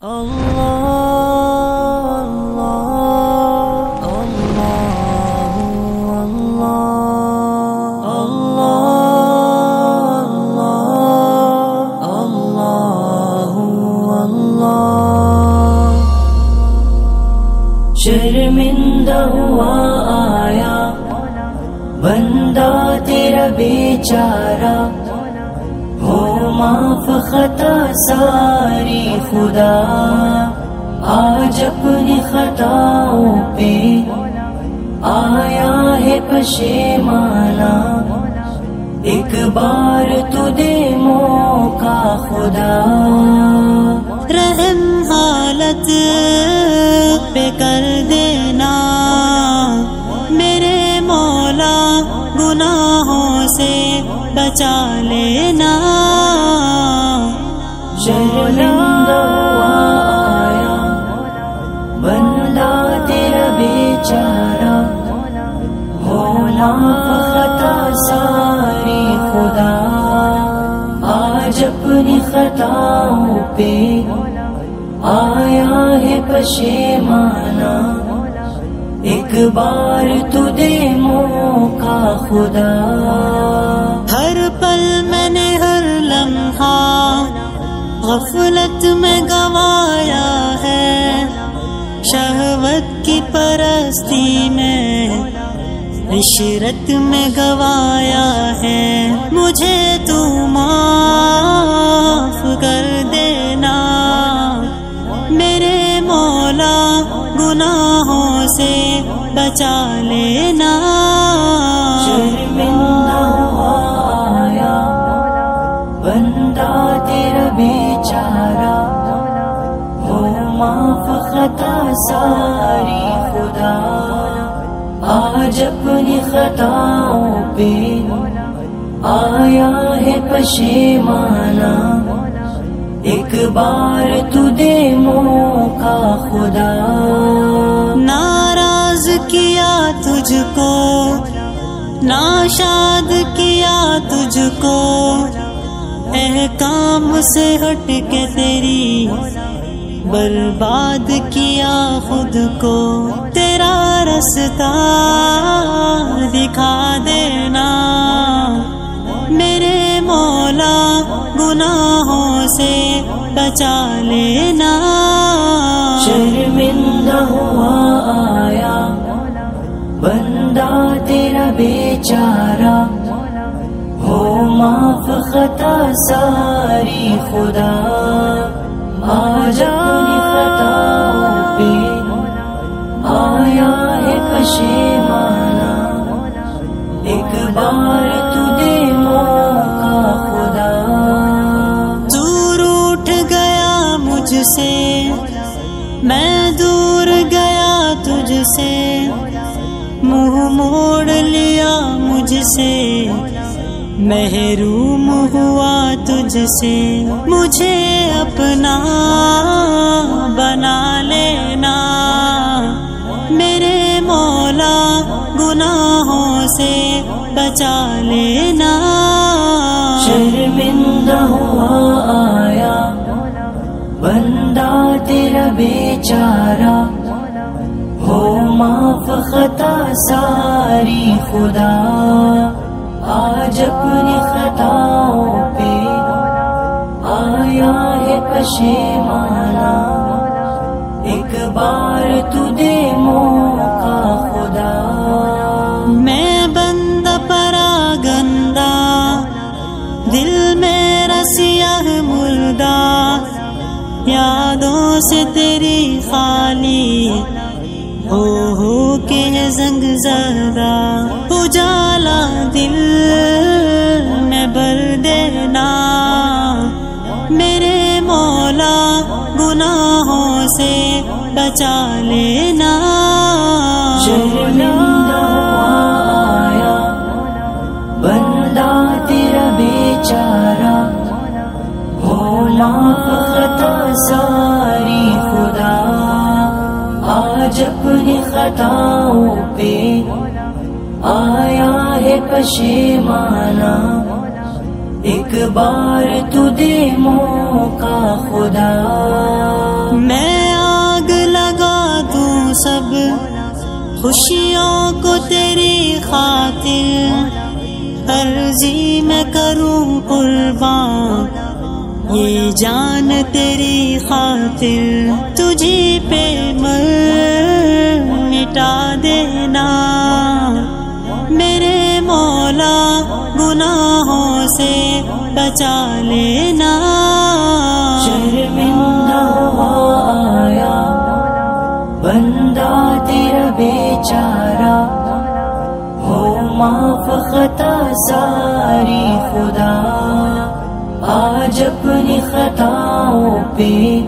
شرمندہ ہوا آیا بندہ تیرا بیچارہ معاف خطا ساری خدا، آج اپنی خطاؤں پہ آیا ہے پشیمانہ ایک بار تو دے موقع خدا۔ رحم حالت پہ کر دینا۔ میرے مولا گناہوں سے بچا لینا۔ بیچارہ ہونا خطا ساری خدا۔ آج اپنی خطاؤں پہ آیا ہے پشیمانہ۔ ایک بار تو دے موقع خدا۔ ہر پل میں نے ہر لمحہ غفلت میں گوایا شہوت کی پرستی میں عشرت میں گوایا ہے۔ معاف خطا ساری خدا. آج اپنی خطاؤں پہ آیا ہے پشیمانہ. ایک بار تو دے موقع خدا. ناراض کیا تجھ کو؟ ناشاد کیا تجھ کو؟ احکام سے ہٹ کے تیری برباد کیا خود کو، تیرا رستہ دکھا دینا۔ میرے مولا، گناہوں سے بچا لینا۔ شرمندہ ہوا آیا، بندہ تیرا بیچارہ۔ ہو معاف خطا ساری خدا آج اپنی ہے ایک بار تو دے موقع خدا۔ دور اٹھ گیا مجھ سے۔ میں دور گیا تجھ سے۔ منہ موڑ لیا مجھ سے۔ محروم ہوا تجھ سے۔ مجھے اپنا سے بچا لینا۔ شرمندہ ہوا آیا، بندہ تیرا بیچارہ۔ ہو معاف خطا ساری خدا، آج اپنی خطا سے تیری خالی ہو ہو کے ہے زنگ زدہ اجالا دل میں بر دینا میرے مولا گناہوں سے بچا لینا بندہ تیرا بیچارہ ہو خطا آج اپنی خطاؤں پہ آیا ہے پشیمانہ، ایک بار تو دے موقع خدا۔ میں آگ لگا دوں سب خوشیوں کو تیری خاطر، عرضی میں کروں قربان۔ یہ جان تیری خاطر تجھے پہ مر، مٹا دینا۔ میرے مولا گناہوں سے بچا لینا۔ شرمندہ آیا، بندہ تیرا بیچارہ۔ ہو معاف خطا ساری خدا۔ آج اپنی خطاؤں پہ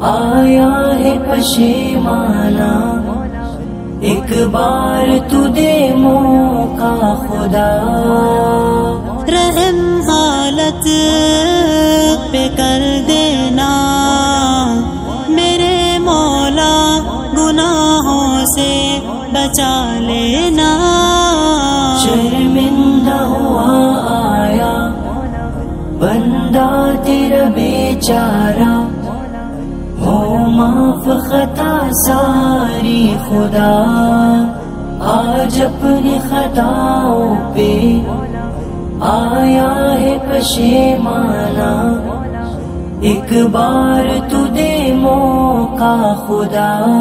آیا ہے پشیمانہ۔ ایک بار تو دے موقع خدا۔ رحم حالت پہ کر دینا۔ میرے مولا گناہوں سے بچا لینا۔ بندہ تیرا بیچارہ۔ ہو معاف خطا ساری خدا۔ آج اپنی خطاؤں پہ آیا ہے پشیمانہ ایک بار تو دے موقع خدا۔